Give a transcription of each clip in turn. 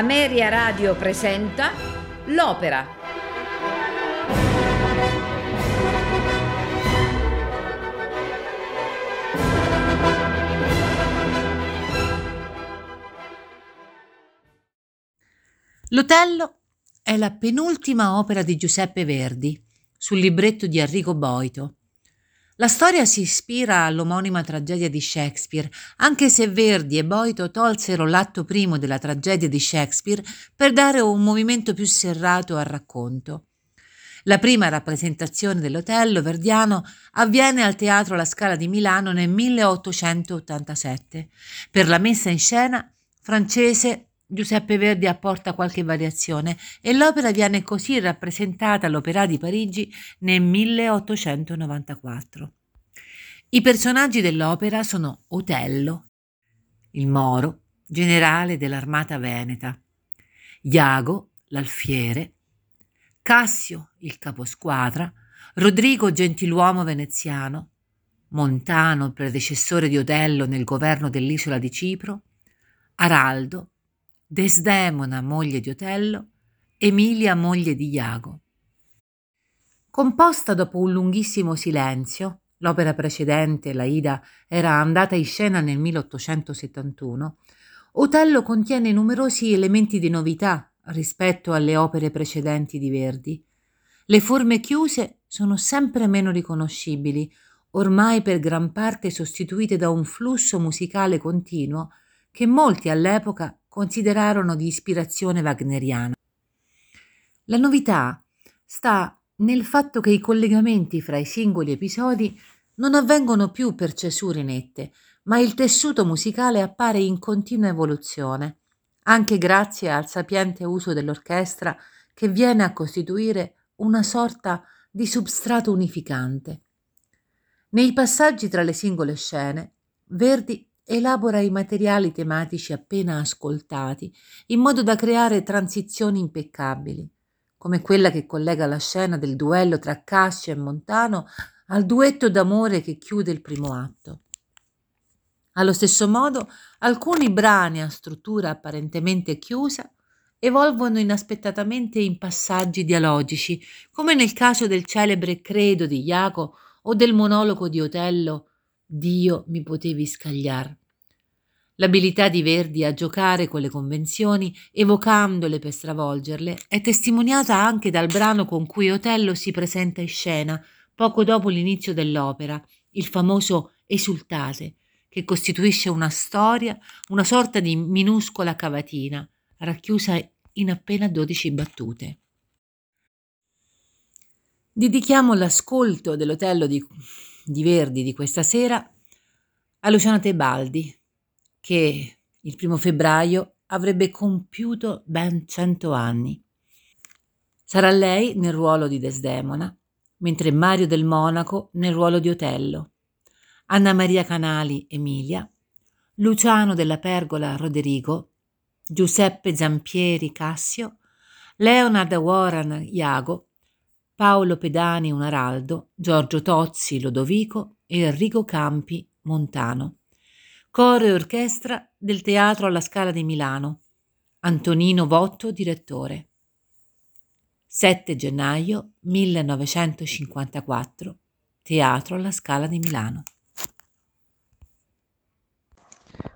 Ameria Radio presenta L'Opera. L'Otello è la penultima opera di Giuseppe Verdi sul libretto di Arrigo Boito la storia si ispira all'omonima tragedia di Shakespeare, anche se Verdi e Boito tolsero l'atto primo della tragedia di Shakespeare per dare un movimento più serrato al racconto. La prima rappresentazione dell'Otello verdiano avviene al Teatro La Scala di Milano nel 1887. Per la messa in scena francese Giuseppe Verdi apporta qualche variazione e l'opera viene così rappresentata all'Opera di Parigi nel 1894. I personaggi dell'opera sono Otello, il Moro, generale dell'armata veneta, Iago, l'alfiere, Cassio, il caposquadra, Rodrigo, gentiluomo veneziano, Montano, predecessore di Otello nel governo dell'isola di Cipro, Araldo, Desdemona, moglie di Otello, Emilia, moglie di Iago. Composta dopo un lunghissimo silenzio, l'opera precedente, la Ida, era andata in scena nel 1871, Otello contiene numerosi elementi di novità rispetto alle opere precedenti di Verdi. Le forme chiuse sono sempre meno riconoscibili, ormai per gran parte sostituite da un flusso musicale continuo che molti all'epoca considerarono di ispirazione wagneriana. La novità sta nel fatto che i collegamenti fra i singoli episodi non avvengono più per cesure nette, ma il tessuto musicale appare in continua evoluzione, anche grazie al sapiente uso dell'orchestra che viene a costituire una sorta di substrato unificante. Nei passaggi tra le singole scene, Verdi elabora i materiali tematici appena ascoltati in modo da creare transizioni impeccabili, come quella che collega la scena del duello tra Cassio e Montano al duetto d'amore che chiude il primo atto. Allo stesso modo, alcuni brani a struttura apparentemente chiusa evolvono inaspettatamente in passaggi dialogici, come nel caso del celebre Credo di Iaco o del monologo di Otello Dio mi potevi scagliar. L'abilità di Verdi a giocare con le convenzioni, evocandole per stravolgerle, è testimoniata anche dal brano con cui Otello si presenta in scena poco dopo l'inizio dell'opera, il famoso Esultate, che costituisce una storia, una sorta di minuscola cavatina, racchiusa in appena dodici battute. Dedichiamo l'ascolto dell'Otello di, di Verdi di questa sera a Luciana Tebaldi, che il primo febbraio avrebbe compiuto ben cento anni. Sarà lei nel ruolo di Desdemona, mentre Mario del Monaco nel ruolo di Otello, Anna Maria Canali Emilia, Luciano della Pergola Roderigo, Giuseppe Zampieri Cassio, Leonard Warren Iago, Paolo Pedani un Araldo, Giorgio Tozzi Lodovico. E Enrico Campi Montano. Coro e orchestra del Teatro alla Scala di Milano. Antonino Votto, direttore. 7 gennaio 1954. Teatro alla Scala di Milano.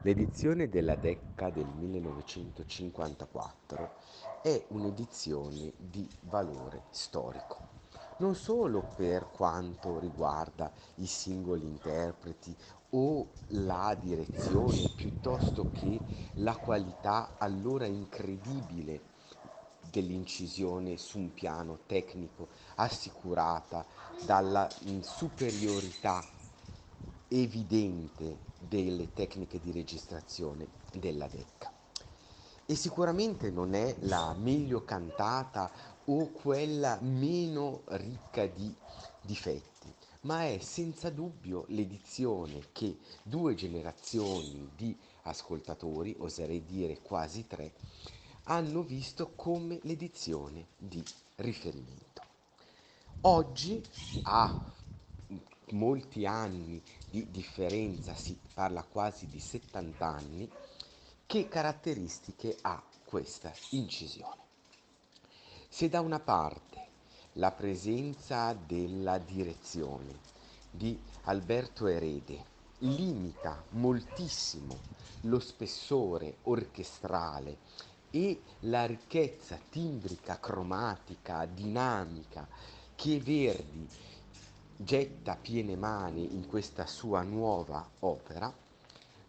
L'edizione della Decca del 1954 è un'edizione di valore storico non solo per quanto riguarda i singoli interpreti o la direzione piuttosto che la qualità allora incredibile dell'incisione su un piano tecnico assicurata dalla superiorità evidente delle tecniche di registrazione della Decca. E sicuramente non è la meglio cantata o quella meno ricca di difetti ma è senza dubbio l'edizione che due generazioni di ascoltatori, oserei dire quasi tre, hanno visto come l'edizione di riferimento. Oggi, a molti anni di differenza, si parla quasi di 70 anni, che caratteristiche ha questa incisione. Se da una parte la presenza della direzione di Alberto Erede. Limita moltissimo lo spessore orchestrale e la ricchezza timbrica, cromatica, dinamica che Verdi getta piene mani in questa sua nuova opera,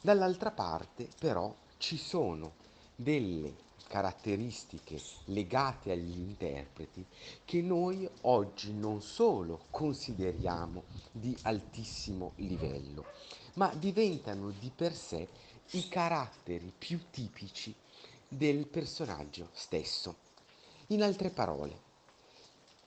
dall'altra parte però ci sono delle caratteristiche legate agli interpreti che noi oggi non solo consideriamo di altissimo livello, ma diventano di per sé i caratteri più tipici del personaggio stesso. In altre parole,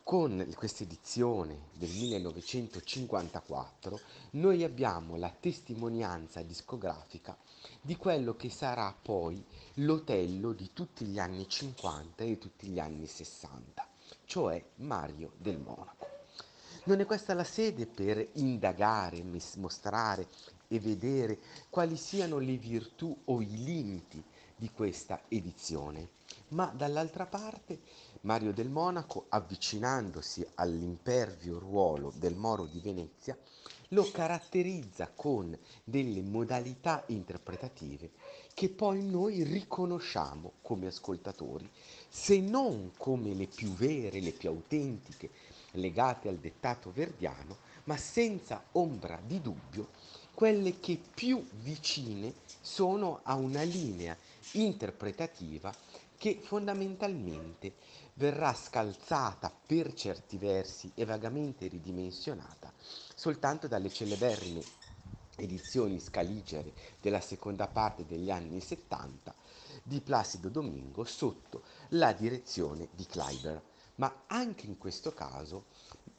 con questa edizione del 1954 noi abbiamo la testimonianza discografica di quello che sarà poi l'Otello di tutti gli anni 50 e tutti gli anni 60, cioè Mario del Monaco. Non è questa la sede per indagare, mostrare e vedere quali siano le virtù o i limiti di questa edizione, ma dall'altra parte Mario del Monaco, avvicinandosi all'impervio ruolo del Moro di Venezia, lo caratterizza con delle modalità interpretative che poi noi riconosciamo come ascoltatori, se non come le più vere, le più autentiche, legate al dettato verdiano, ma senza ombra di dubbio quelle che più vicine sono a una linea interpretativa che fondamentalmente verrà scalzata per certi versi e vagamente ridimensionata soltanto dalle celeberrime edizioni scaligere della seconda parte degli anni 70 di Placido Domingo sotto la direzione di Kleiber. Ma anche in questo caso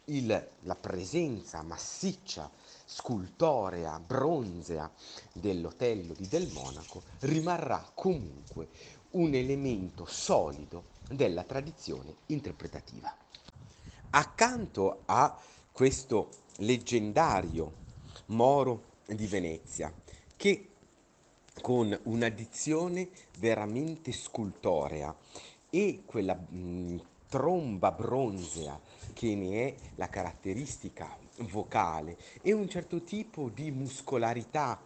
il, la presenza massiccia, scultorea, bronzea dell'Otello di Del Monaco rimarrà comunque un elemento solido della tradizione interpretativa. Accanto a questo leggendario Moro di Venezia, che con una dizione veramente scultorea e quella mh, tromba bronzea che ne è la caratteristica vocale e un certo tipo di muscolarità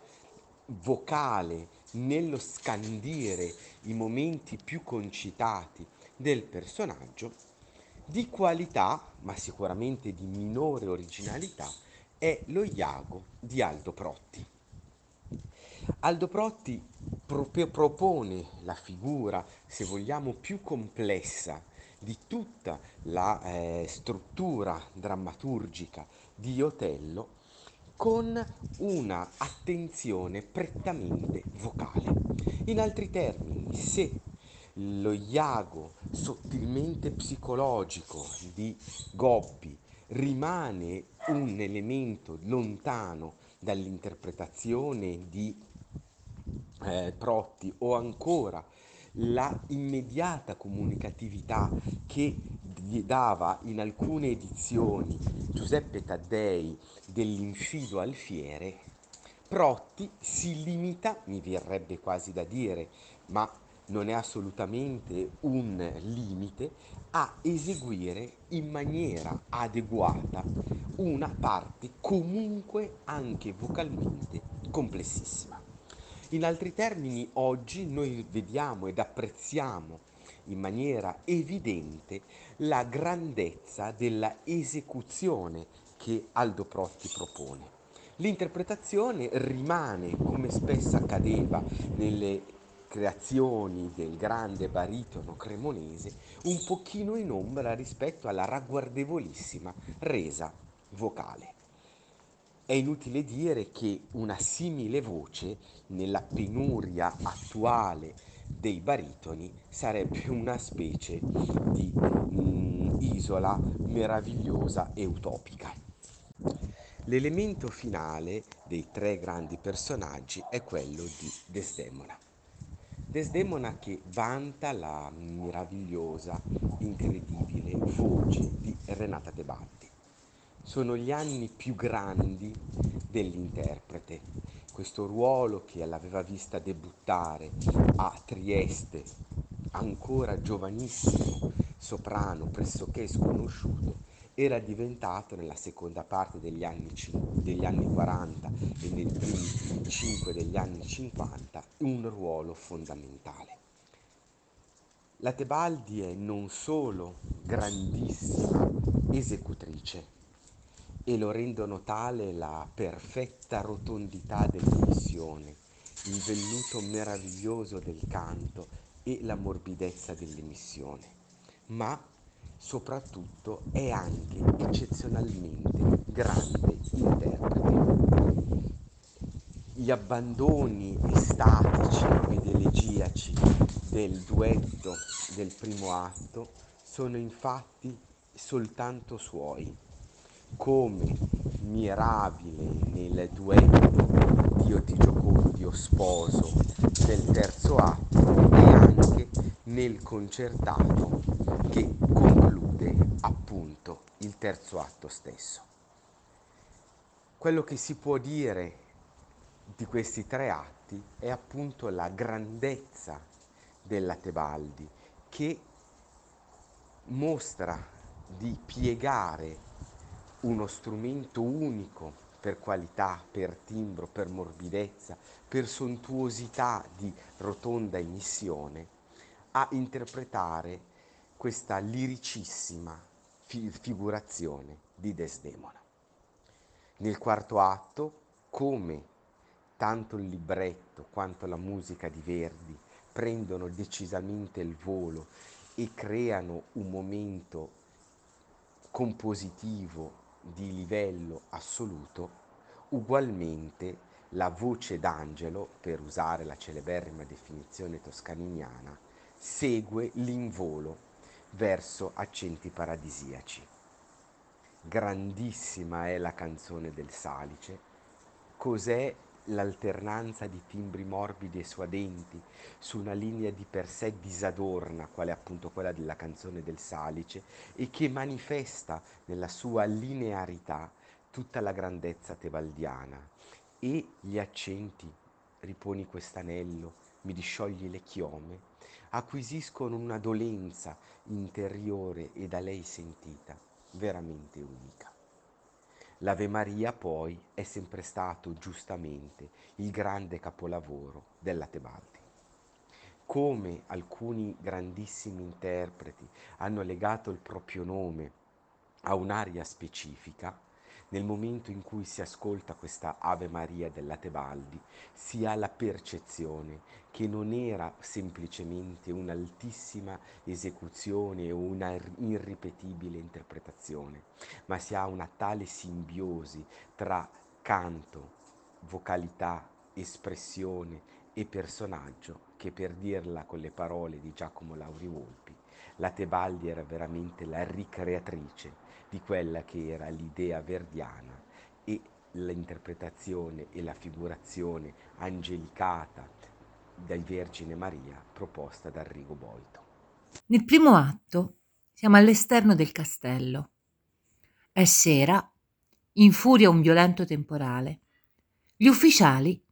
vocale nello scandire i momenti più concitati del personaggio, di qualità, ma sicuramente di minore originalità, è lo Iago di Aldo Protti. Aldo Protti pro- propone la figura, se vogliamo, più complessa di tutta la eh, struttura drammaturgica di Otello con una attenzione prettamente vocale. In altri termini, se lo iago sottilmente psicologico di Gobbi rimane un elemento lontano dall'interpretazione di eh, Protti o ancora la immediata comunicatività che gli dava in alcune edizioni Giuseppe Taddei dell'infido alfiere, Protti si limita, mi verrebbe quasi da dire, ma non è assolutamente un limite, a eseguire in maniera adeguata una parte comunque anche vocalmente complessissima. In altri termini, oggi noi vediamo ed apprezziamo in maniera evidente la grandezza della esecuzione che Aldo Protti propone. L'interpretazione rimane, come spesso accadeva nelle creazioni del grande baritono cremonese, un pochino in ombra rispetto alla ragguardevolissima resa vocale. È inutile dire che una simile voce, nella penuria attuale dei baritoni, sarebbe una specie di mm, isola meravigliosa e utopica. L'elemento finale dei tre grandi personaggi è quello di Desdemona. Desdemona che vanta la meravigliosa, incredibile voce di Renata Tebaldi sono gli anni più grandi dell'interprete. Questo ruolo che l'aveva vista debuttare a Trieste ancora giovanissimo soprano pressoché sconosciuto, era diventato nella seconda parte degli anni, degli anni 40 e nei primi 5 degli anni 50 un ruolo fondamentale. La Tebaldi è non solo grandissima esecutrice, e lo rendono tale la perfetta rotondità dell'emissione, il velluto meraviglioso del canto e la morbidezza dell'emissione, ma soprattutto è anche eccezionalmente grande interprete. Gli abbandoni estatici ed elegiaci del duetto del primo atto sono infatti soltanto suoi come mirabile nel duetto Dio ti giocondio sposo del terzo atto e anche nel concertato che conclude appunto il terzo atto stesso. Quello che si può dire di questi tre atti è appunto la grandezza della Tebaldi che mostra di piegare uno strumento unico per qualità, per timbro, per morbidezza, per sontuosità di rotonda emissione, a interpretare questa liricissima fi- figurazione di Desdemona. Nel quarto atto, come tanto il libretto quanto la musica di Verdi prendono decisamente il volo e creano un momento compositivo di livello assoluto, ugualmente la voce d'angelo, per usare la celeberrima definizione toscaniniana, segue l'involo verso accenti paradisiaci. Grandissima è la canzone del Salice. Cos'è l'alternanza di timbri morbidi e suadenti su una linea di per sé disadorna, quale appunto quella della canzone del Salice, e che manifesta nella sua linearità tutta la grandezza tebaldiana. E gli accenti, riponi quest'anello, mi disciogli le chiome, acquisiscono una dolenza interiore e da lei sentita veramente unica. L'Ave Maria poi è sempre stato giustamente il grande capolavoro della Tebaldi. Come alcuni grandissimi interpreti hanno legato il proprio nome a un'aria specifica, nel momento in cui si ascolta questa Ave Maria della Tebaldi, si ha la percezione che non era semplicemente un'altissima esecuzione o una irripetibile interpretazione, ma si ha una tale simbiosi tra canto, vocalità, espressione e personaggio che per dirla con le parole di Giacomo Lauri Volpi, la Tebaldi era veramente la ricreatrice di quella che era l'idea verdiana e l'interpretazione e la figurazione angelicata dai Vergine Maria proposta da Arrigo Boito. Nel primo atto siamo all'esterno del castello. È sera, infuria un violento temporale. Gli ufficiali,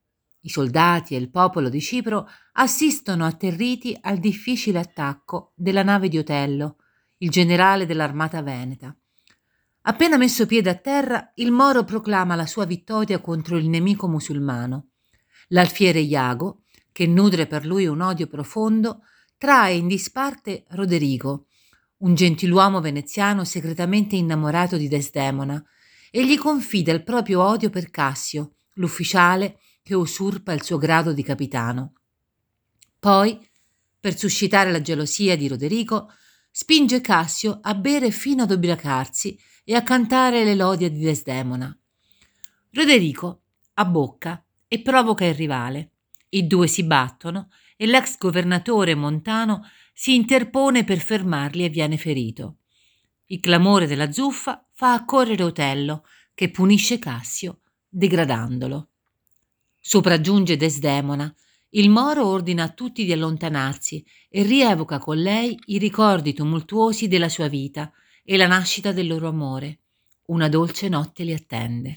i soldati e il popolo di Cipro assistono atterriti al difficile attacco della nave di Otello, il generale dell'armata veneta. Appena messo piede a terra, il Moro proclama la sua vittoria contro il nemico musulmano. L'alfiere Iago, che nutre per lui un odio profondo, trae in disparte Roderigo, un gentiluomo veneziano segretamente innamorato di Desdemona, e gli confida il proprio odio per Cassio, l'ufficiale che usurpa il suo grado di capitano. Poi, per suscitare la gelosia di Roderigo, spinge Cassio a bere fino ad ubriacarsi e a cantare le lodi di Desdemona. Roderico abbocca e provoca il rivale. I due si battono e l'ex governatore Montano si interpone per fermarli e viene ferito. Il clamore della zuffa fa accorrere Otello, che punisce Cassio, degradandolo. Sopraggiunge Desdemona. Il Moro ordina a tutti di allontanarsi e rievoca con lei i ricordi tumultuosi della sua vita e la nascita del loro amore. Una dolce notte li attende.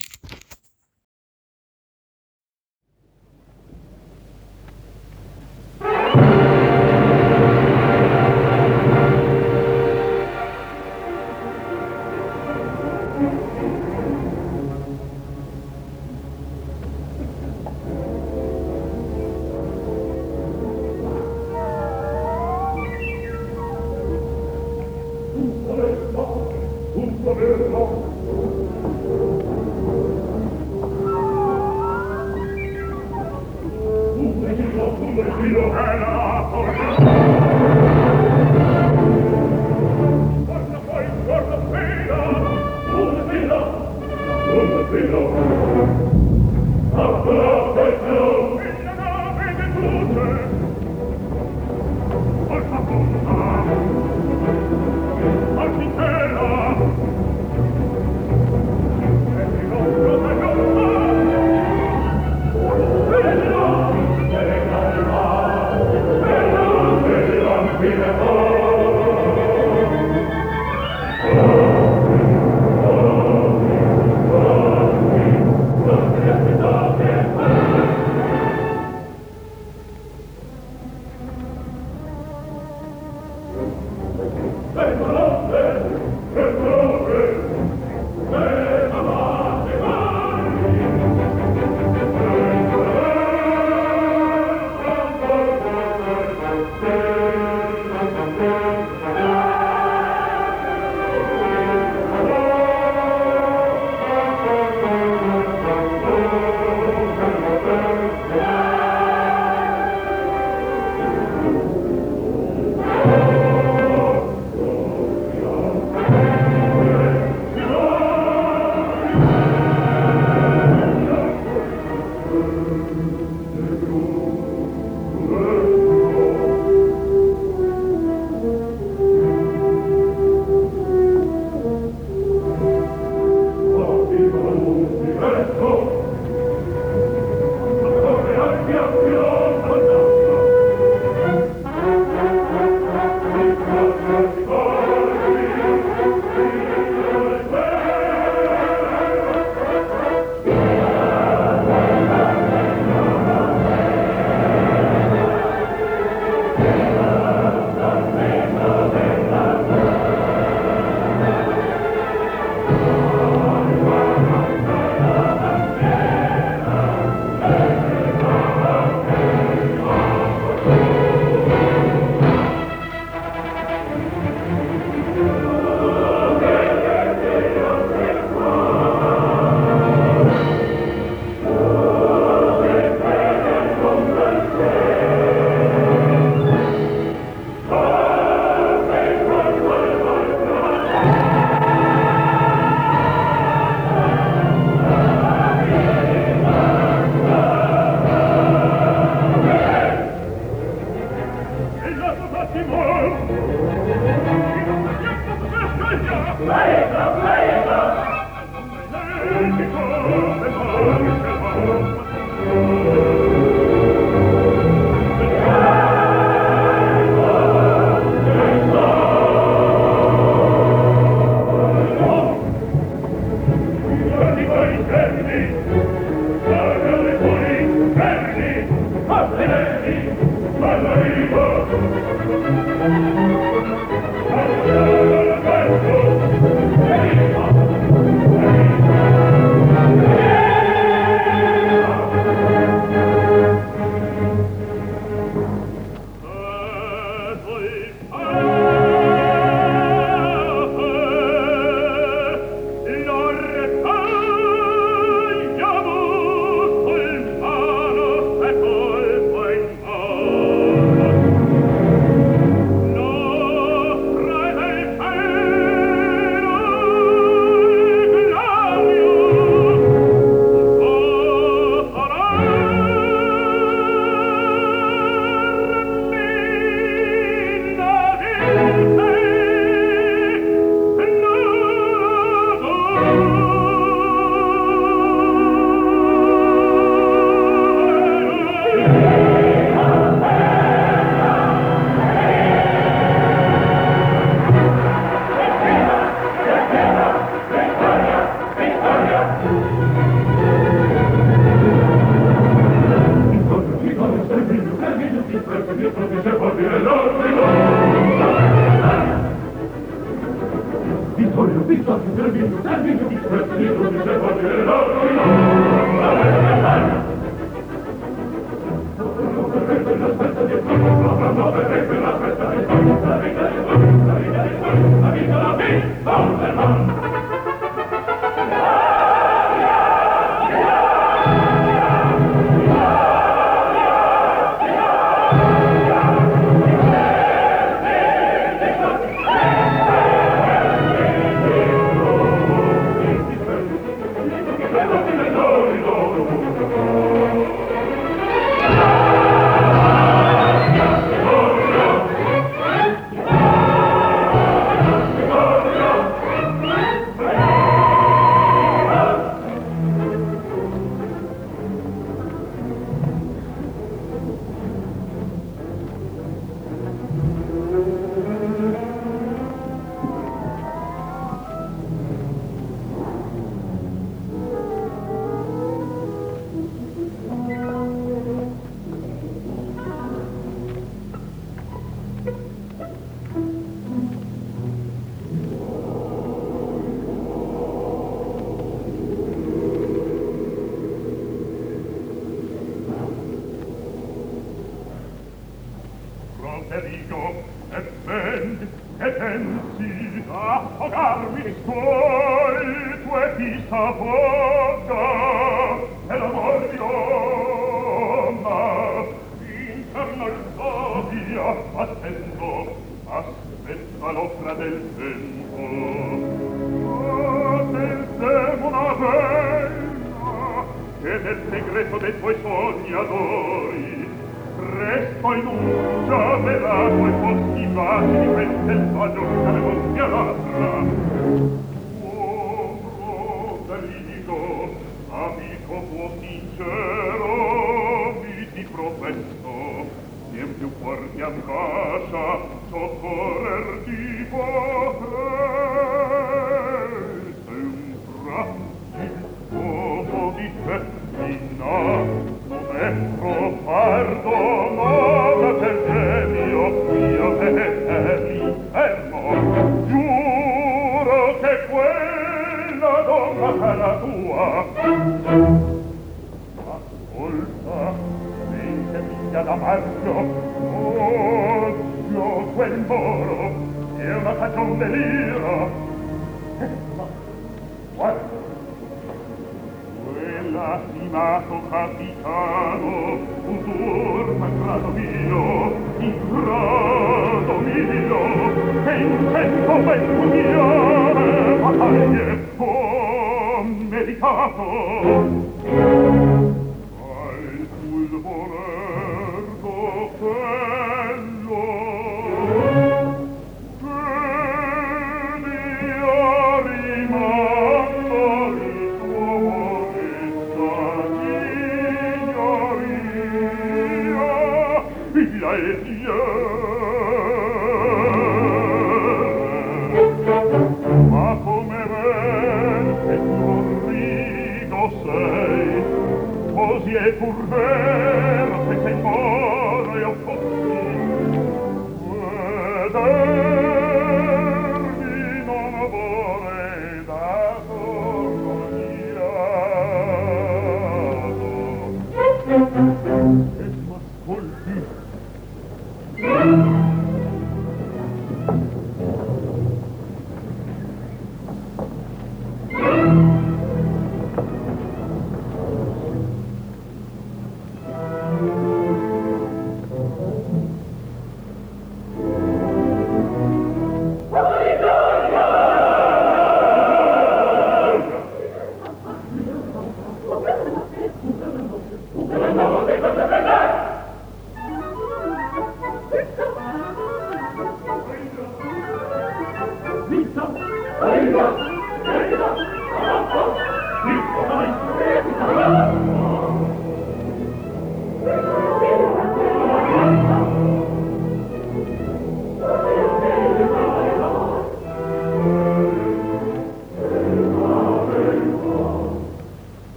¡Listo! ¡Arriba!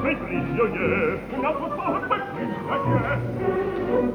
Friedrich Jöje, un altro Tag bei Friedrich Jöje.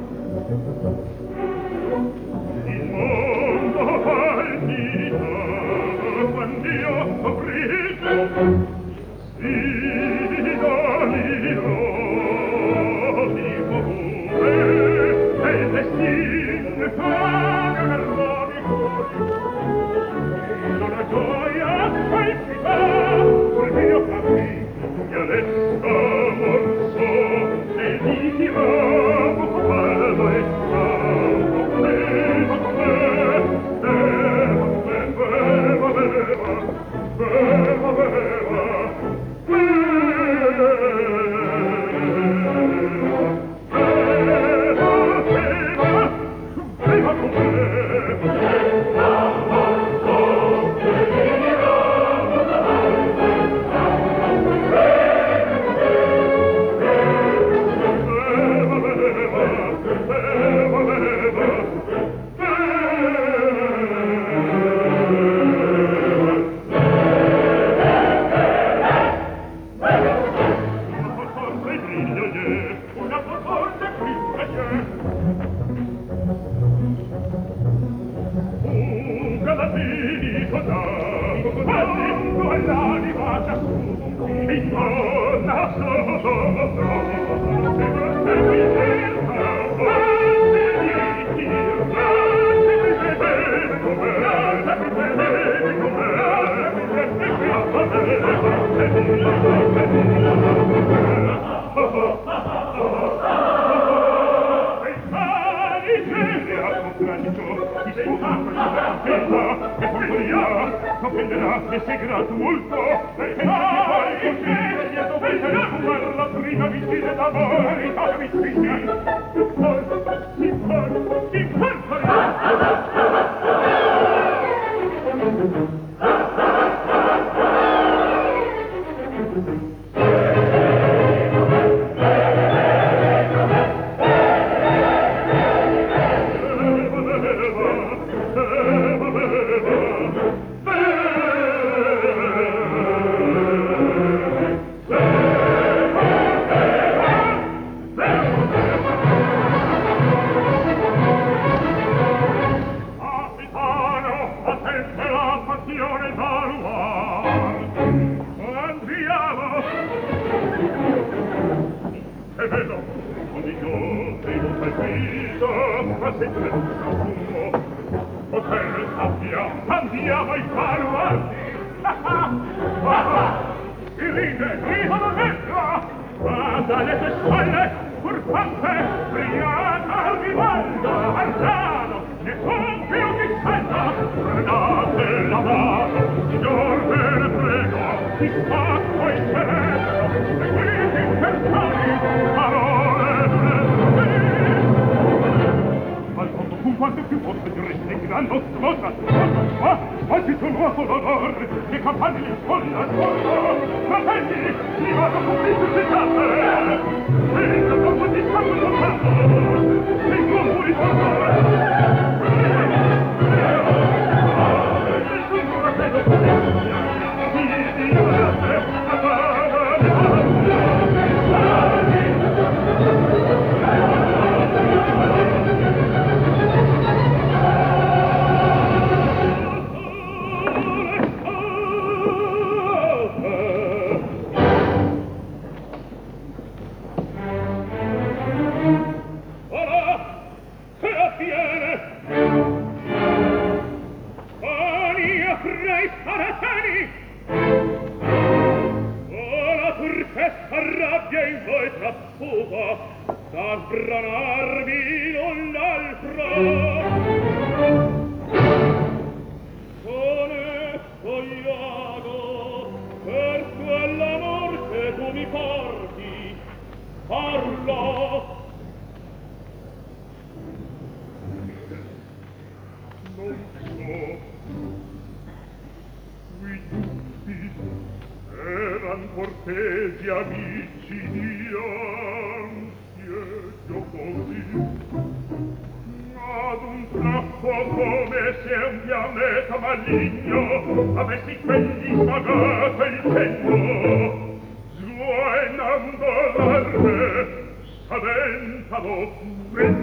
oh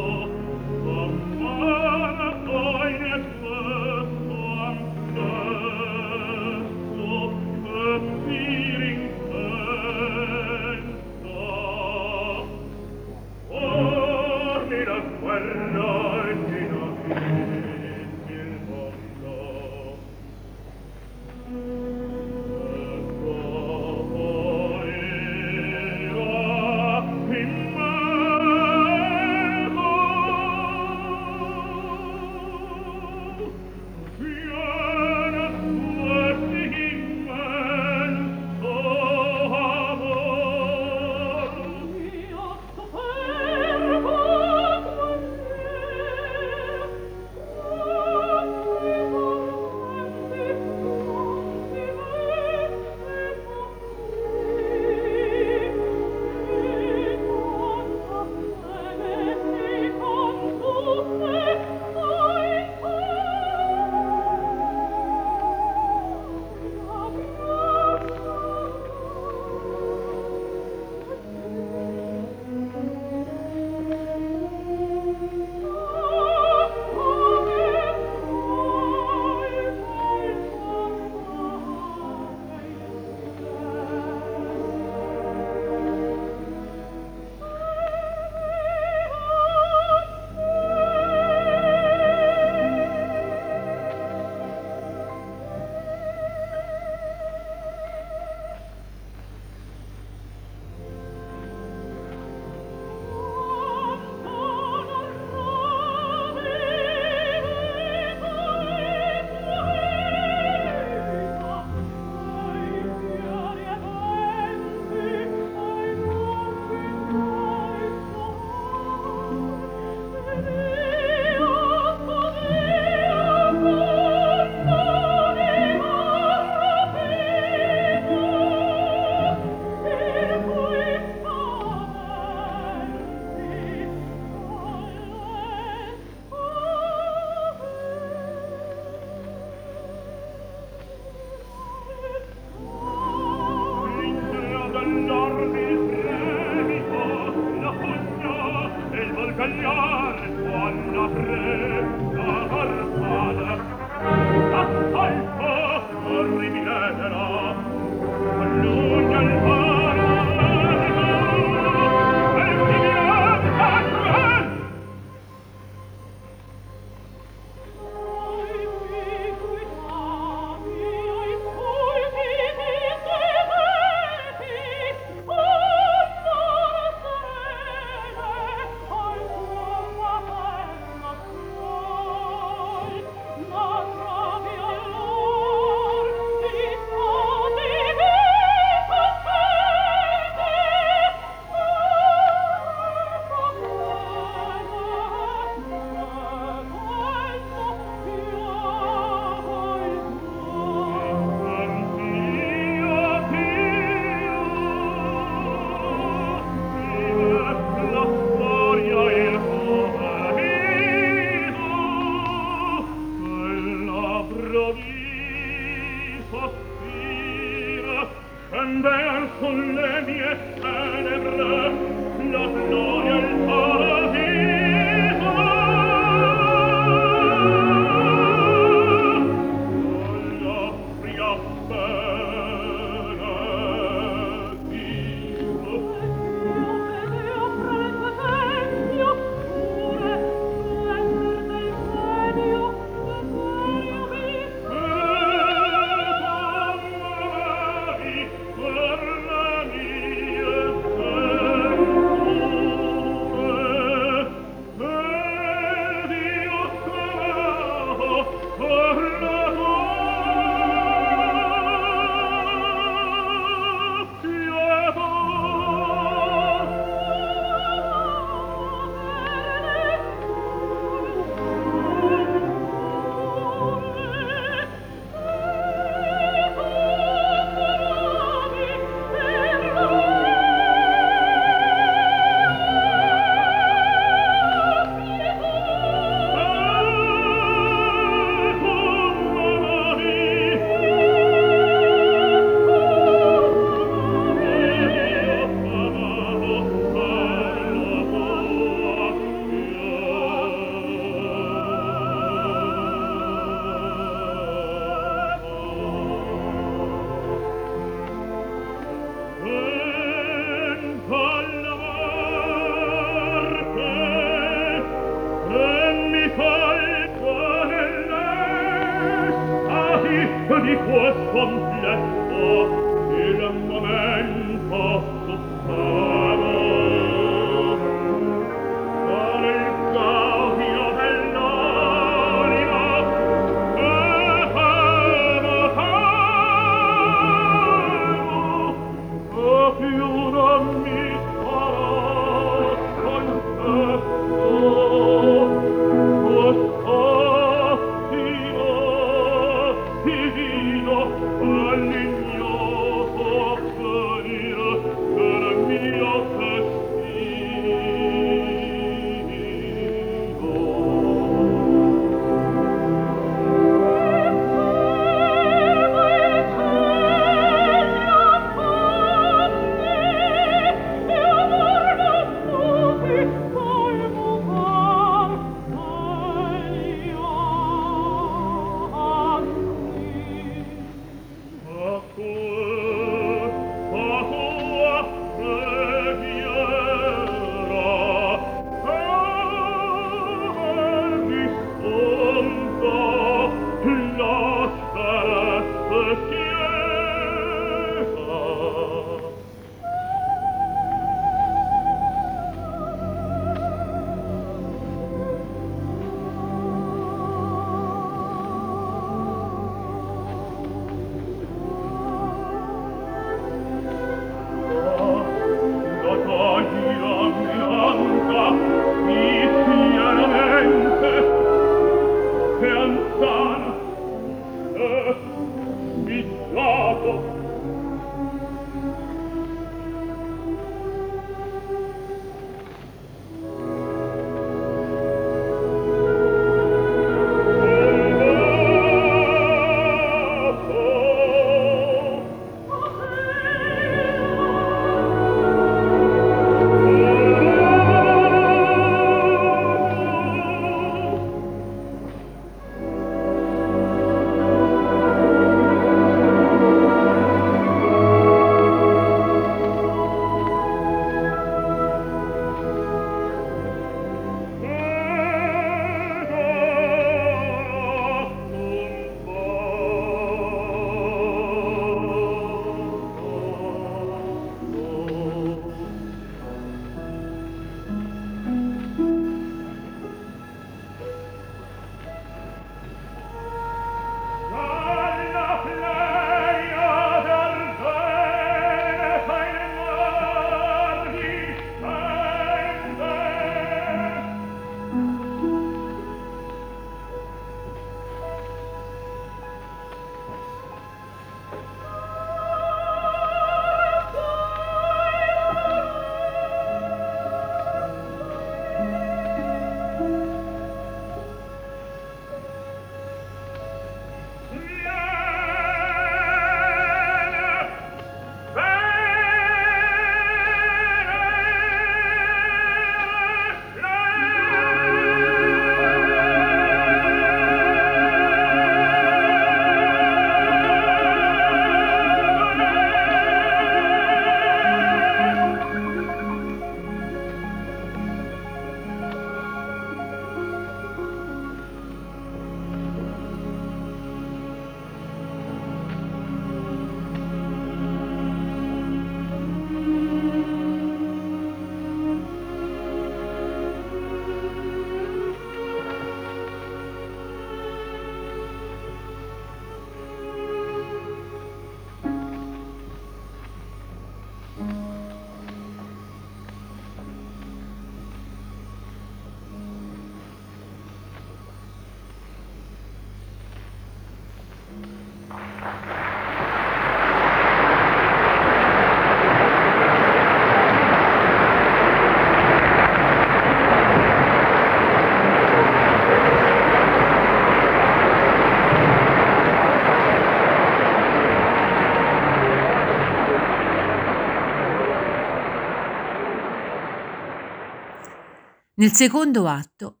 Nel secondo atto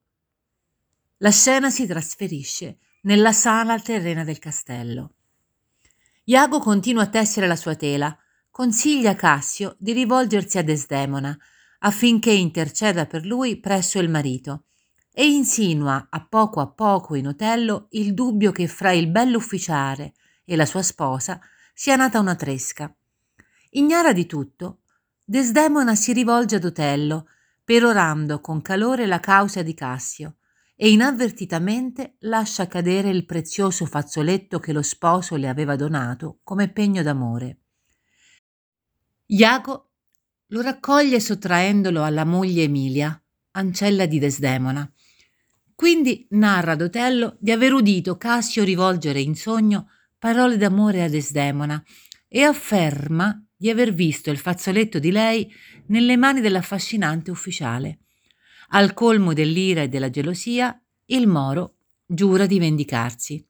la scena si trasferisce nella sala terrena del castello. Iago continua a tessere la sua tela, consiglia Cassio di rivolgersi a Desdemona affinché interceda per lui presso il marito e insinua a poco a poco in Otello il dubbio che fra il bell'ufficiale e la sua sposa sia nata una tresca. Ignara di tutto, Desdemona si rivolge ad Otello, perorando con calore la causa di Cassio, e inavvertitamente lascia cadere il prezioso fazzoletto che lo sposo le aveva donato come pegno d'amore. Iago lo raccoglie sottraendolo alla moglie Emilia, ancella di Desdemona. Quindi narra ad Otello di aver udito Cassio rivolgere in sogno parole d'amore a Desdemona e afferma di aver visto il fazzoletto di lei nelle mani dell'affascinante ufficiale. Al colmo dell'ira e della gelosia, il Moro giura di vendicarsi.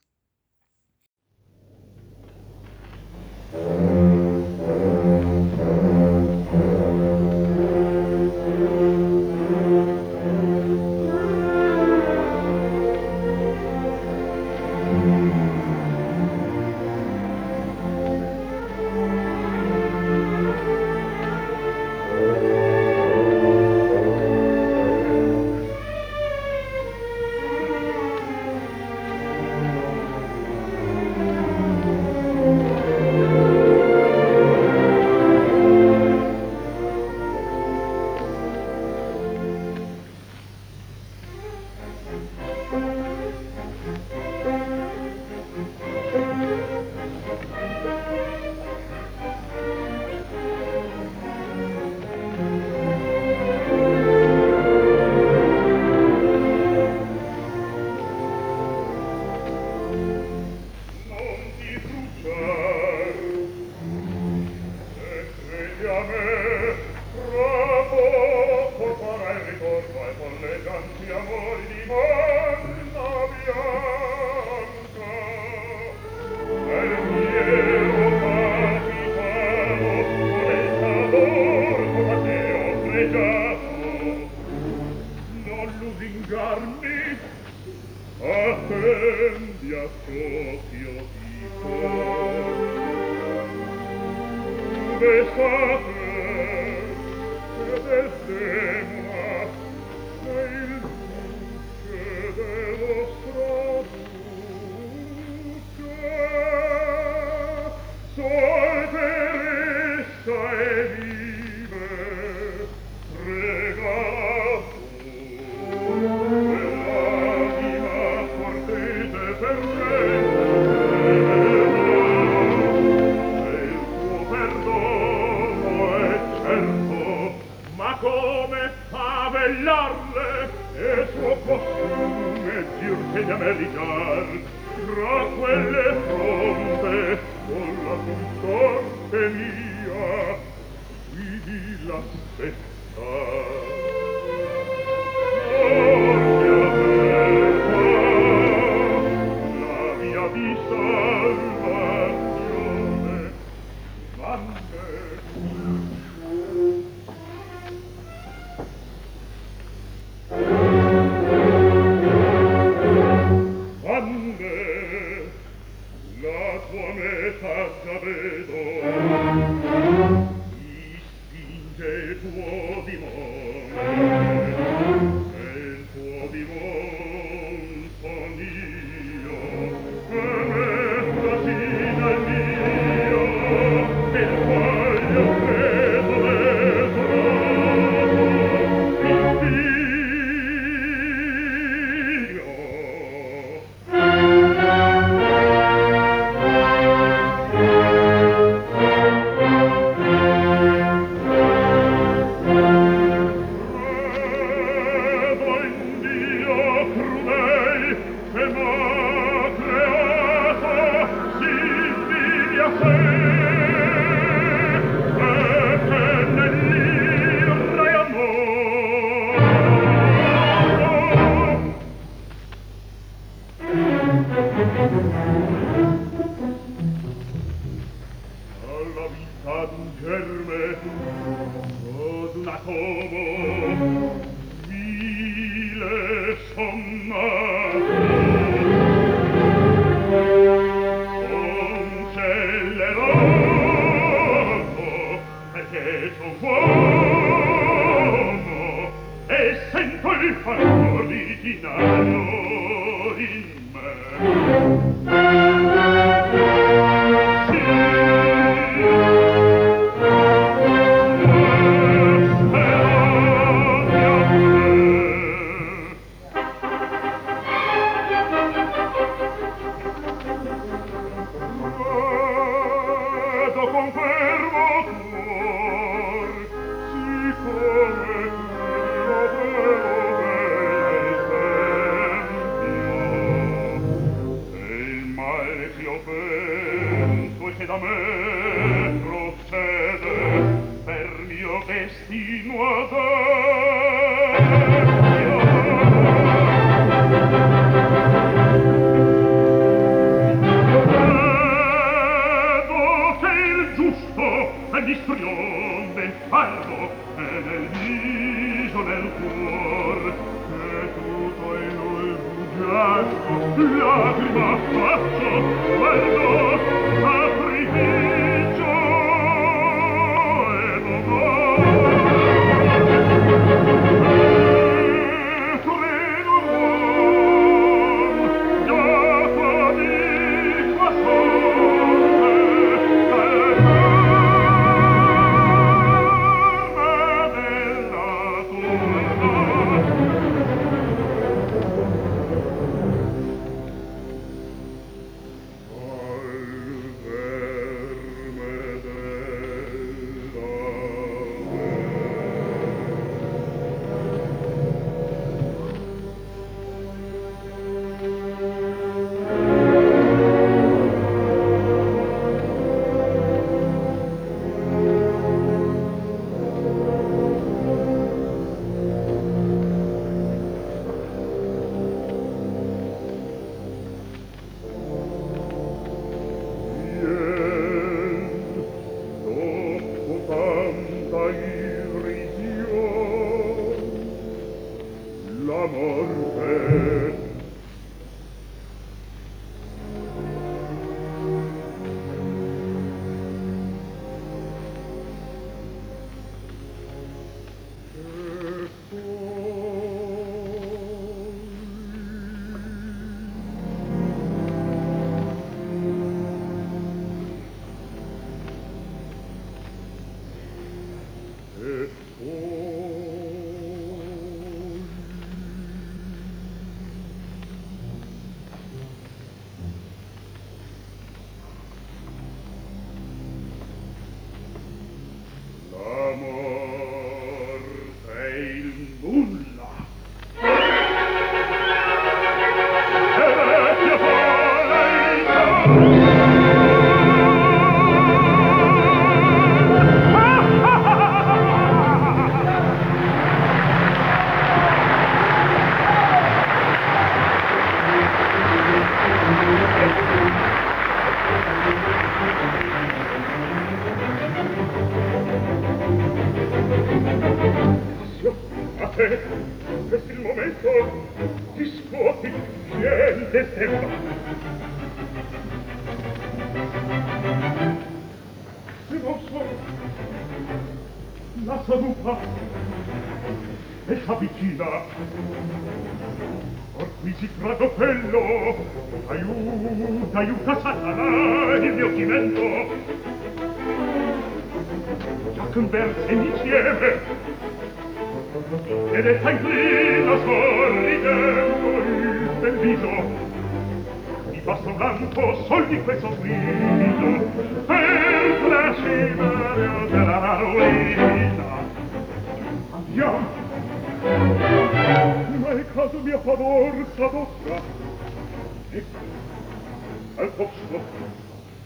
Vuoi qui?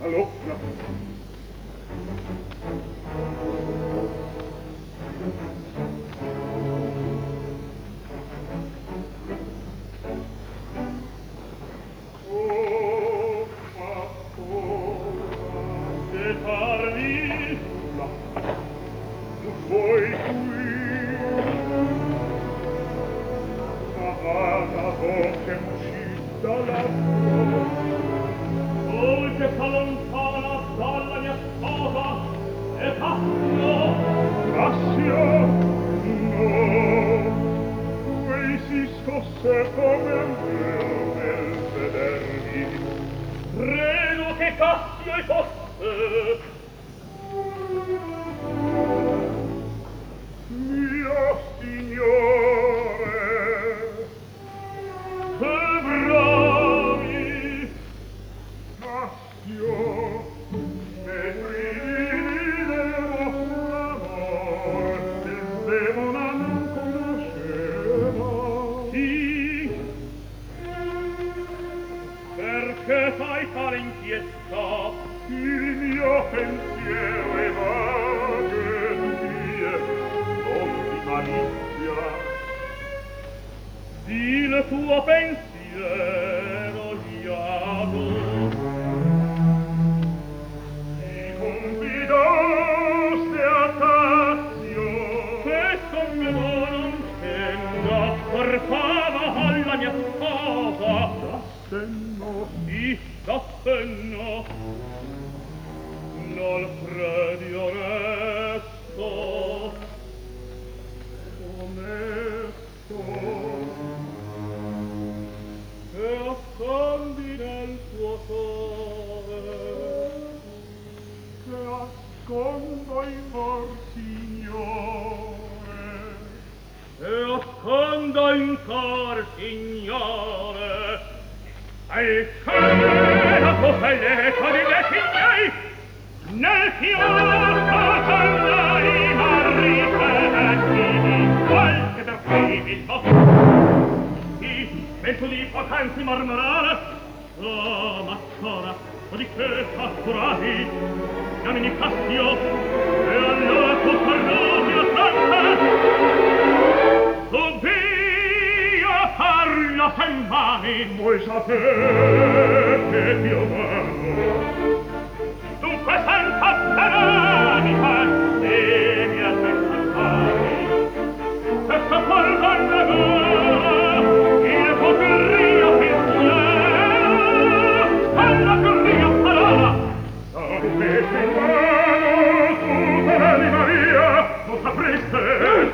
Ah, quando in cor, signore, al cane la tua di vecchi miei, nel fior patandai arrivetti, qual che per primi il vostro, sì, vento di pocanzi mormorare, oh, ma sora, dopodiché fatturati, chiamini Cassio, e allora tu parroti la santa, Oddio farlo sembani Voi sapete Dio vado Dunque senza veronica Devi aspettare Questo cuor d'annegò Il potrio pensiero Alla corria parola Sapete quando tu, Maria Non sapreste.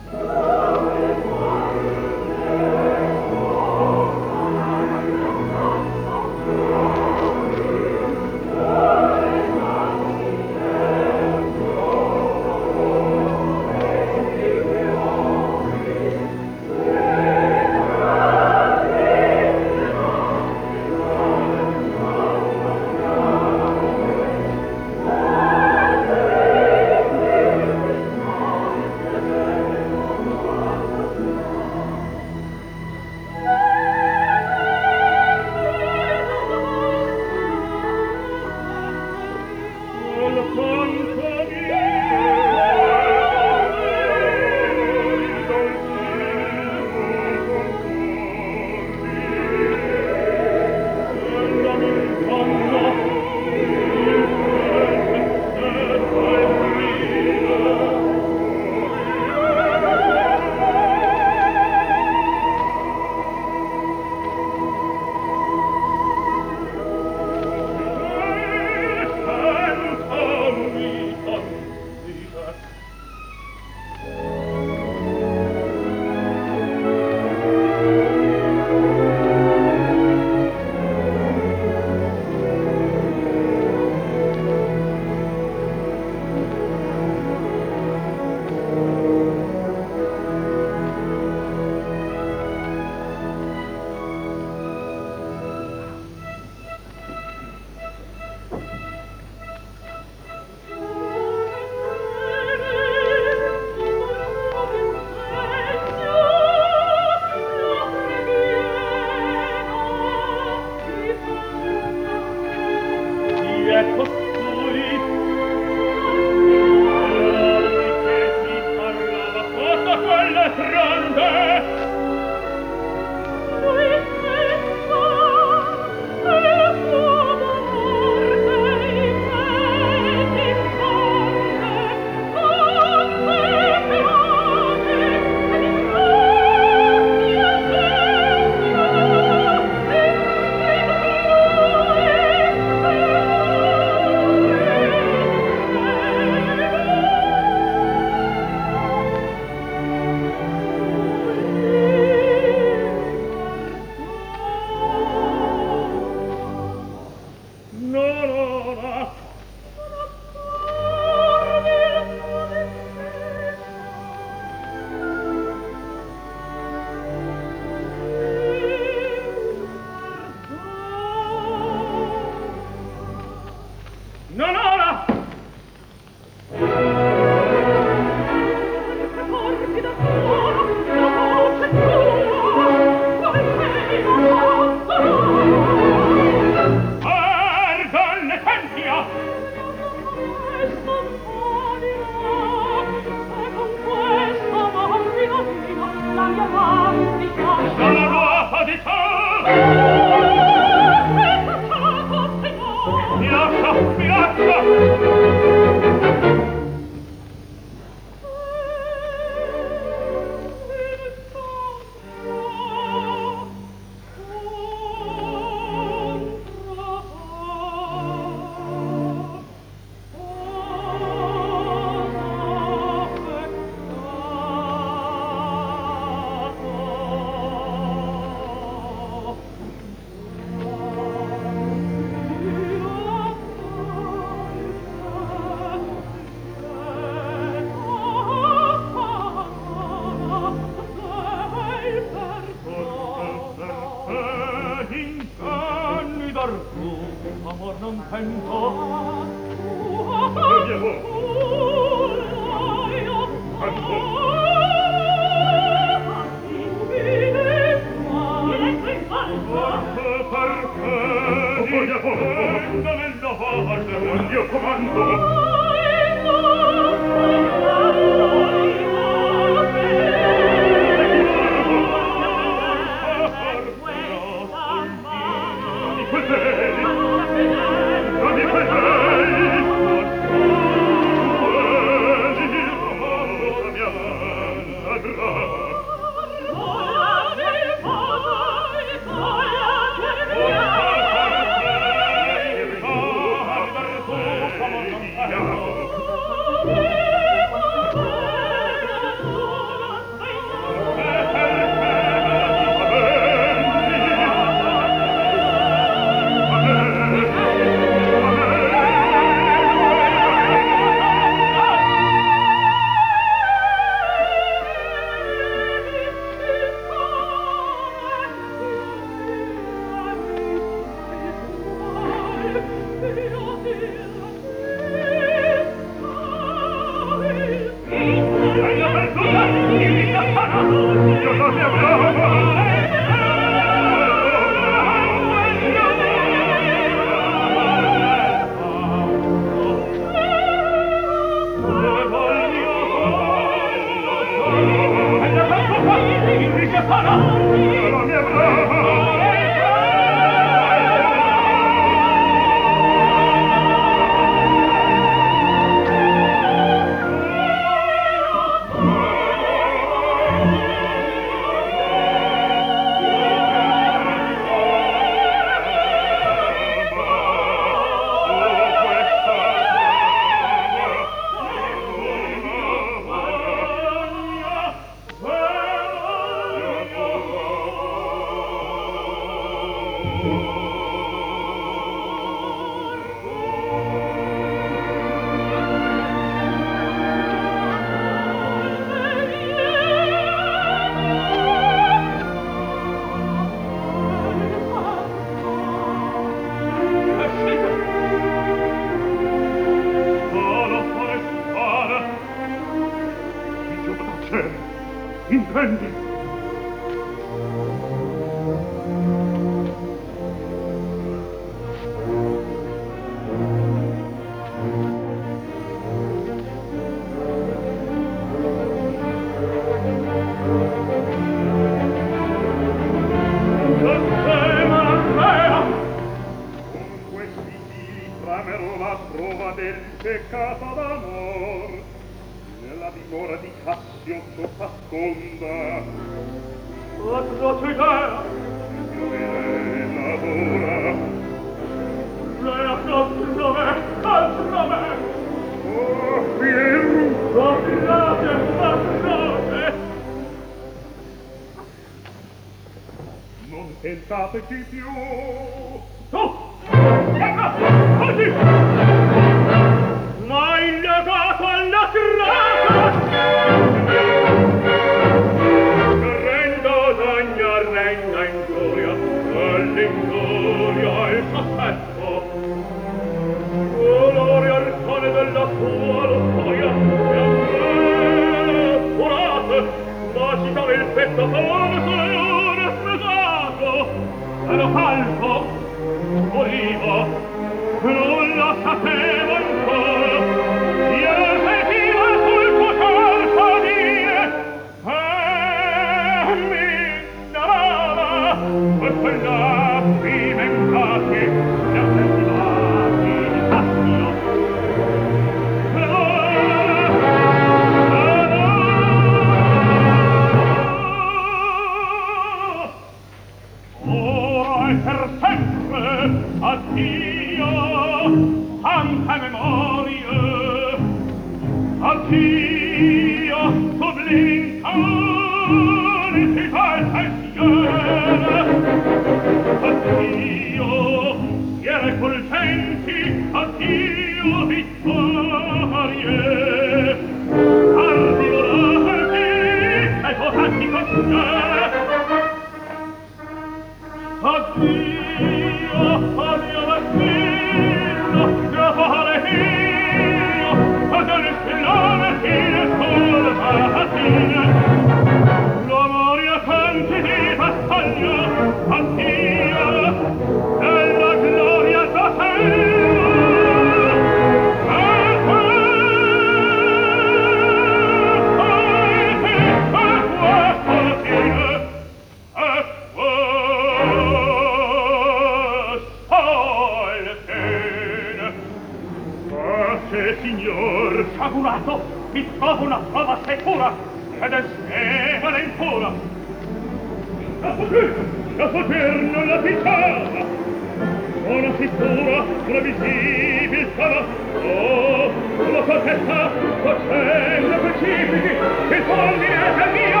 intravisibile sarà oh la sua testa facendo pacifici il fulmine è mio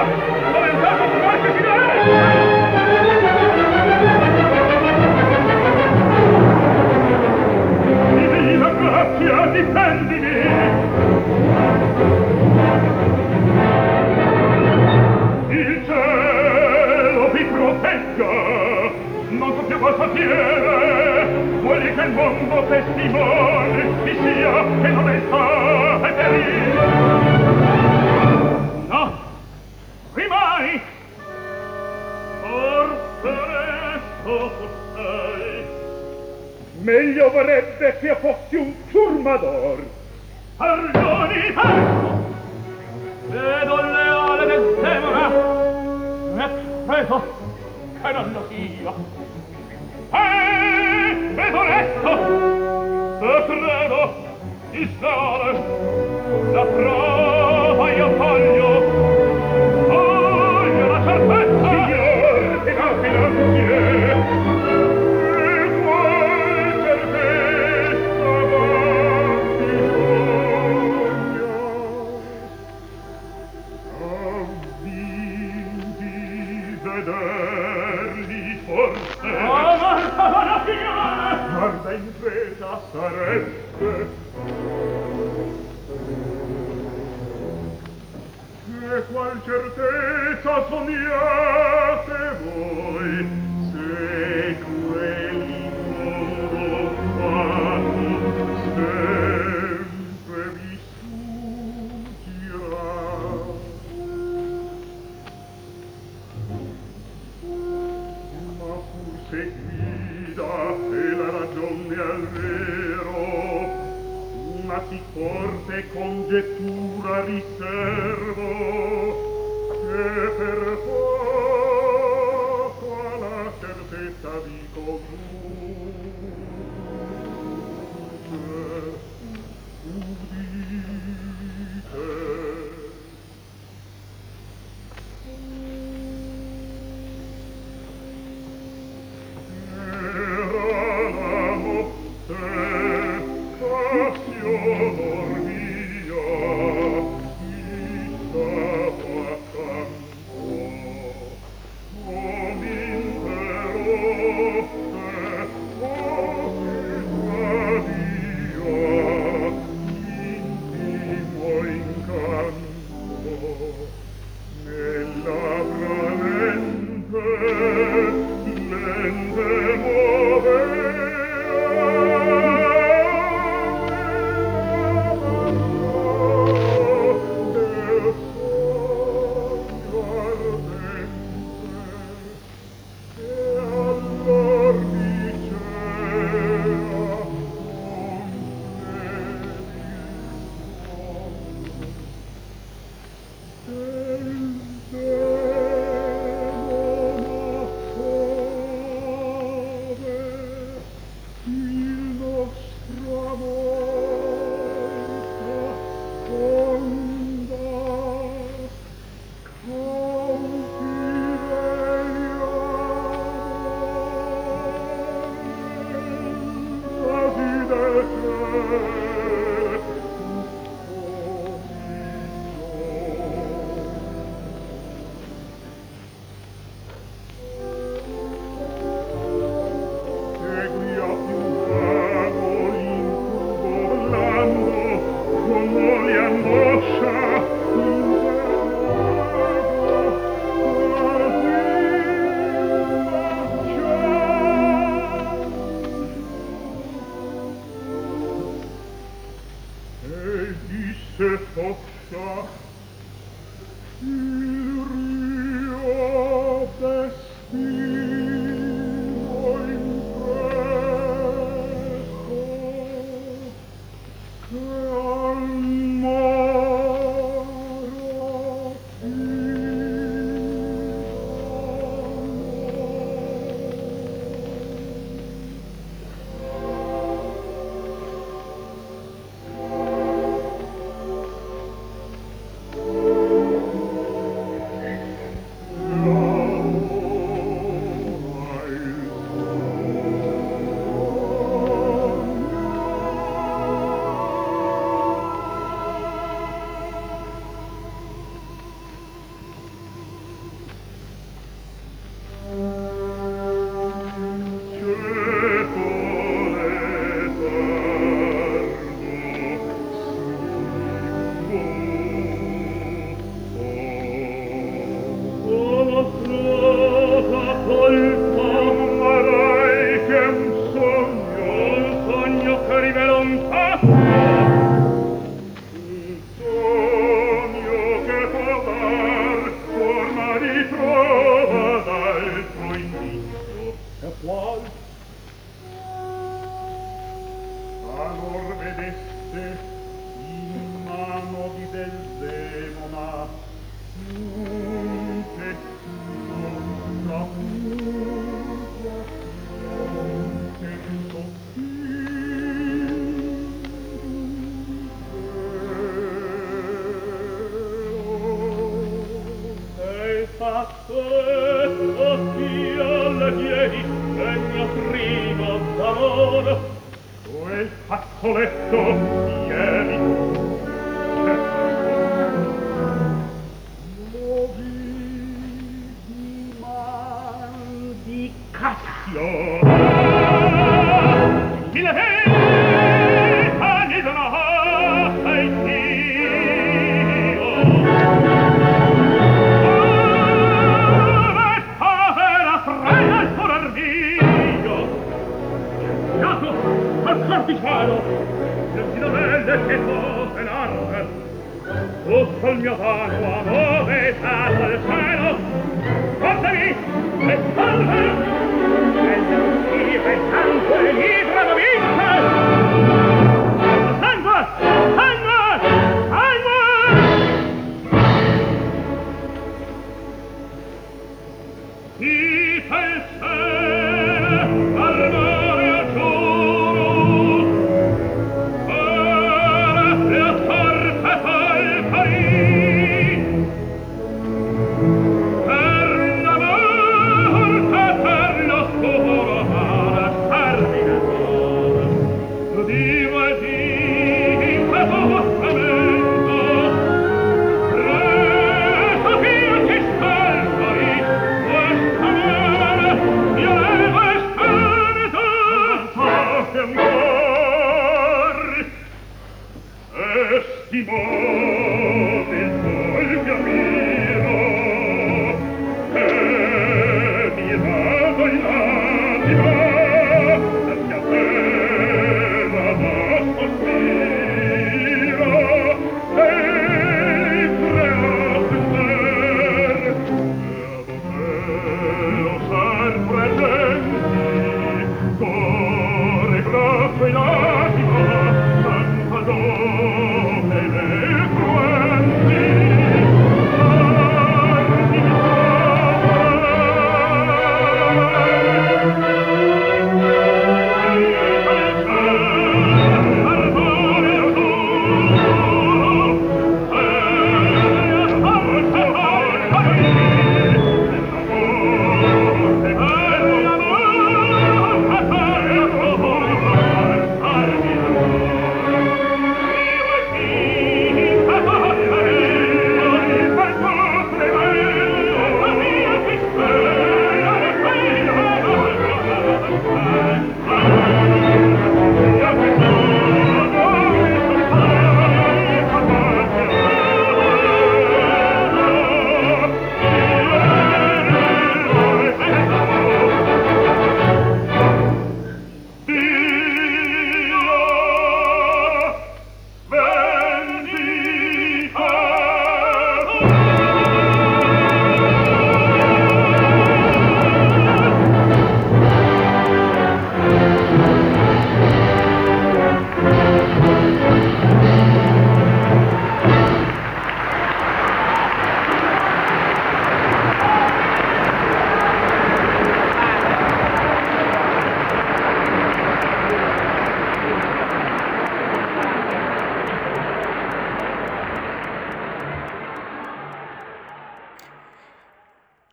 avventato forte finale divina grazia difendimi. Il cielo vi protegga non sappiamo cosa tiene nel mondo testimone di sia e non è disse Foscia.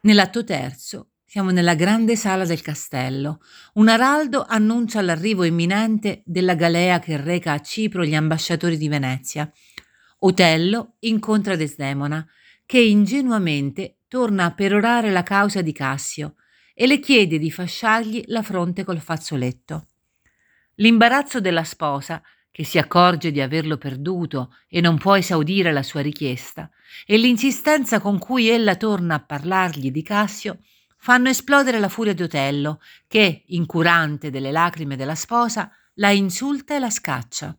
Nell'atto terzo siamo nella grande sala del castello. Un araldo annuncia l'arrivo imminente della galea che reca a Cipro gli ambasciatori di Venezia. Otello incontra Desdemona, che ingenuamente torna a perorare la causa di Cassio e le chiede di fasciargli la fronte col fazzoletto. L'imbarazzo della sposa che si accorge di averlo perduto e non può esaudire la sua richiesta, e l'insistenza con cui ella torna a parlargli di Cassio fanno esplodere la furia di Otello, che, incurante delle lacrime della sposa, la insulta e la scaccia.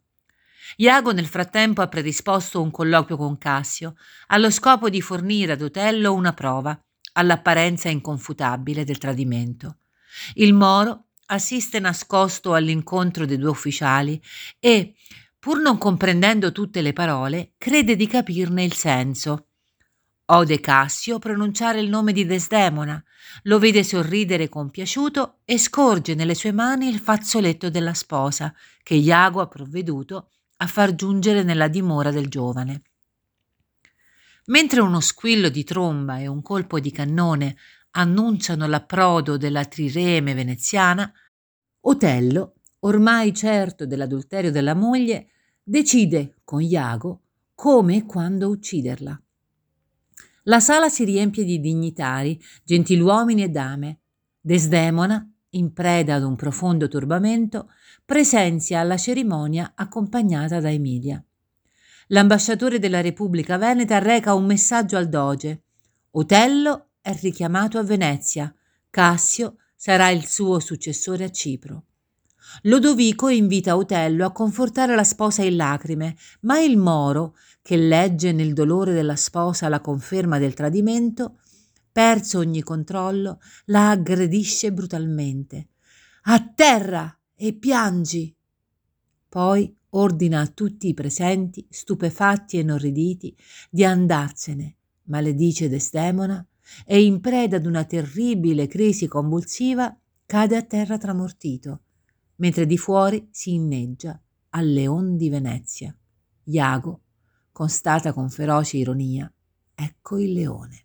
Iago nel frattempo ha predisposto un colloquio con Cassio, allo scopo di fornire ad Otello una prova, all'apparenza inconfutabile del tradimento. Il Moro assiste nascosto all'incontro dei due ufficiali e, pur non comprendendo tutte le parole, crede di capirne il senso. Ode Cassio pronunciare il nome di Desdemona, lo vede sorridere compiaciuto e scorge nelle sue mani il fazzoletto della sposa che Iago ha provveduto a far giungere nella dimora del giovane. Mentre uno squillo di tromba e un colpo di cannone annunciano l'approdo della trireme veneziana, Otello, ormai certo dell'adulterio della moglie, decide con Iago come e quando ucciderla. La sala si riempie di dignitari, gentiluomini e dame. Desdemona, in preda ad un profondo turbamento, presenzia alla cerimonia accompagnata da Emilia. L'ambasciatore della Repubblica Veneta reca un messaggio al doge. Otello è richiamato a Venezia, Cassio sarà il suo successore a Cipro. Lodovico invita Otello a confortare la sposa in lacrime, ma il Moro, che legge nel dolore della sposa la conferma del tradimento, perso ogni controllo, la aggredisce brutalmente. A terra e piangi! Poi ordina a tutti i presenti, stupefatti e inorriditi, di andarsene, maledice Desdemona e in preda ad una terribile crisi convulsiva cade a terra tramortito, mentre di fuori si inneggia al leon di Venezia. Iago constata con feroce ironia, ecco il leone.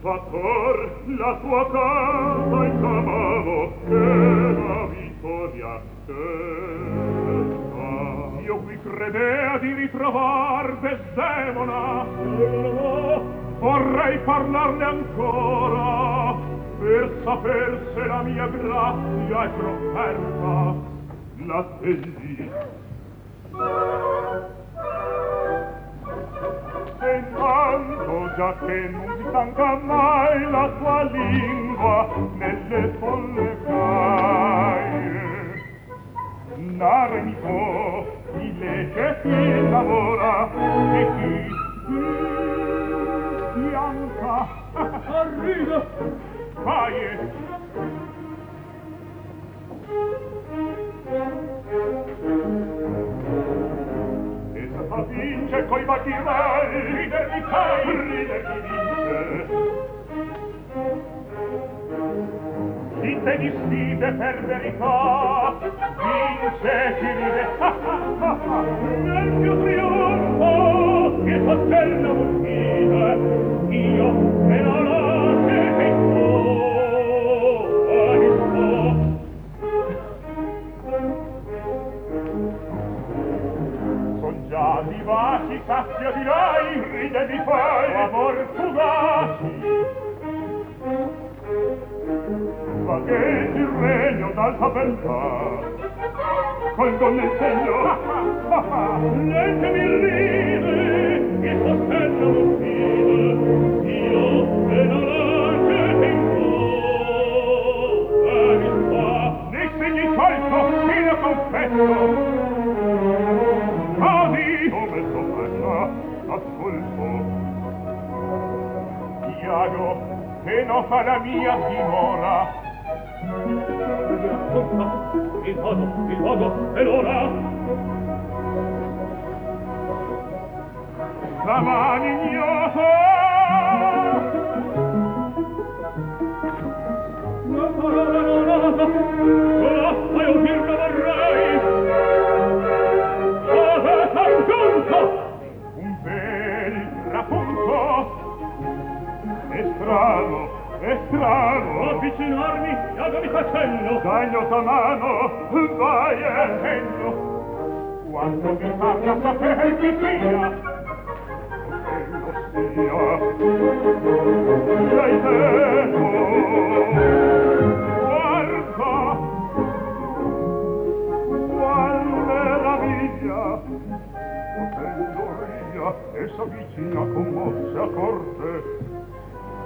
Fattor la tua casa in mano e la vittoria stessa io qui credea di ritrovar Desdemona. Vorrei parlarne ancora per saper se la mia grazia è profferta l'attendi e intanto già che non si stanca mai la tua lingua nelle folle caie nare mi può di legge si lavora e chi si bianca arriva caie Thank you vince coi batirelli rider di cai rider di vince dite di sfide per verità vince chi ride. Nel mio trionfo che sotterna un fine io me la ma di baci cazzio di lei ride di poi oh, amor fugaci. Spaghetti il regno d'alta beltà Col donne il segno. Ah, ah, ah. Letemi ride e sospetto non fide. Io e non lasciate in fuori Nei segni colto fino confesso. Santiago che non fa la mia dimora il modo, il modo e l'ora la malignosa la parola non oh, parola, È strano, è strano. Avvicinarmi, agami facello. Dagno ta mano, vai e attendo. Quando mi parla sapere di via. Quello sia. Sei tempo. Guarda. Qual meraviglia. Potendo ella, e s'avvicina commossa a corte.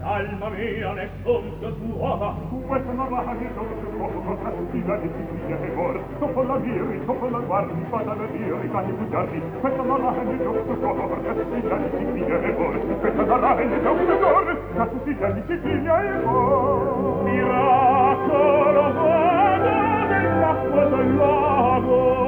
Alma mia, ne conto tua, questa non va a mia dolce fuoco, con castiga di siciglia e vor, dopo la miri, dopo la guardi, vada la miri, cani bugiardi, questa non va a mia dolce fuoco, con castiga di siciglia e vor, questa non va a mia dolce la con castiga di siciglia e vor. Miracolo vada nell'acqua del lago,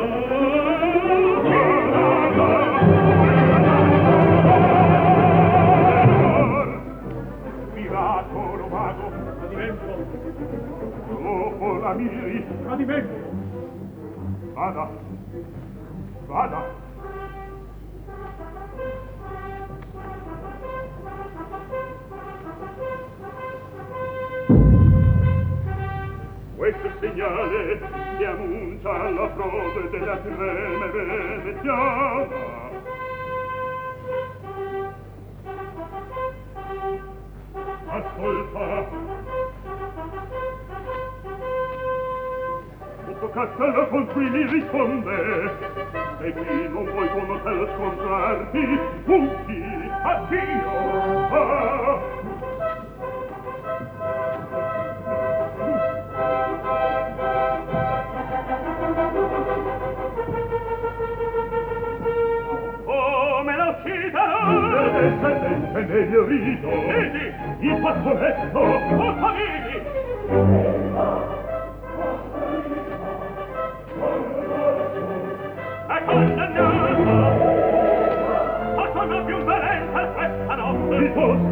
miserisca di me. Vada. Vada. Questo segnale mi annuncia la frode della crema veneziana. Ascolta! Castello con cui mi risponde E qui non vuoi con Otello scontrarti Punti, addio! Ah. E meglio riso Vedi, il fazzoletto O questa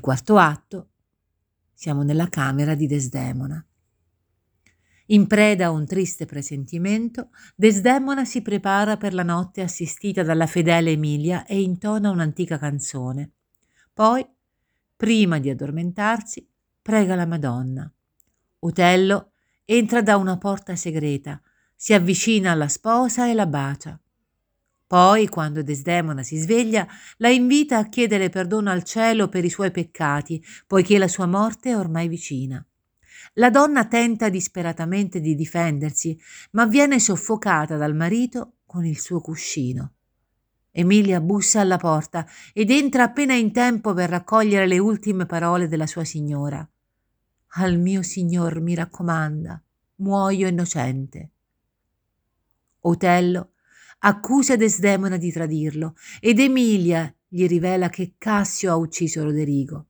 Nel quarto atto siamo nella camera di Desdemona. In preda a un triste presentimento, Desdemona si prepara per la notte assistita dalla fedele Emilia e intona un'antica canzone. Poi, prima di addormentarsi, prega la Madonna. Otello entra da una porta segreta, si avvicina alla sposa e la bacia. Poi, quando Desdemona si sveglia, la invita a chiedere perdono al cielo per i suoi peccati, poiché la sua morte è ormai vicina. La donna tenta disperatamente di difendersi, ma viene soffocata dal marito con il suo cuscino. Emilia bussa alla porta ed entra appena in tempo per raccogliere le ultime parole della sua signora. Al mio signor mi raccomanda, muoio innocente. Otello accusa Desdemona di tradirlo ed Emilia gli rivela che Cassio ha ucciso Roderigo.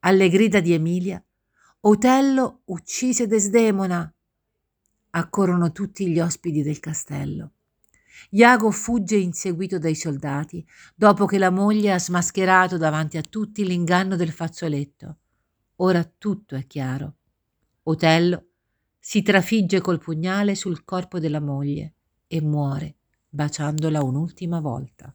Alle grida di Emilia, Otello uccise Desdemona. Accorrono tutti gli ospiti del castello. Iago fugge inseguito dai soldati, dopo che la moglie ha smascherato davanti a tutti l'inganno del fazzoletto. Ora tutto è chiaro. Otello si trafigge col pugnale sul corpo della moglie e muore baciandola un'ultima volta.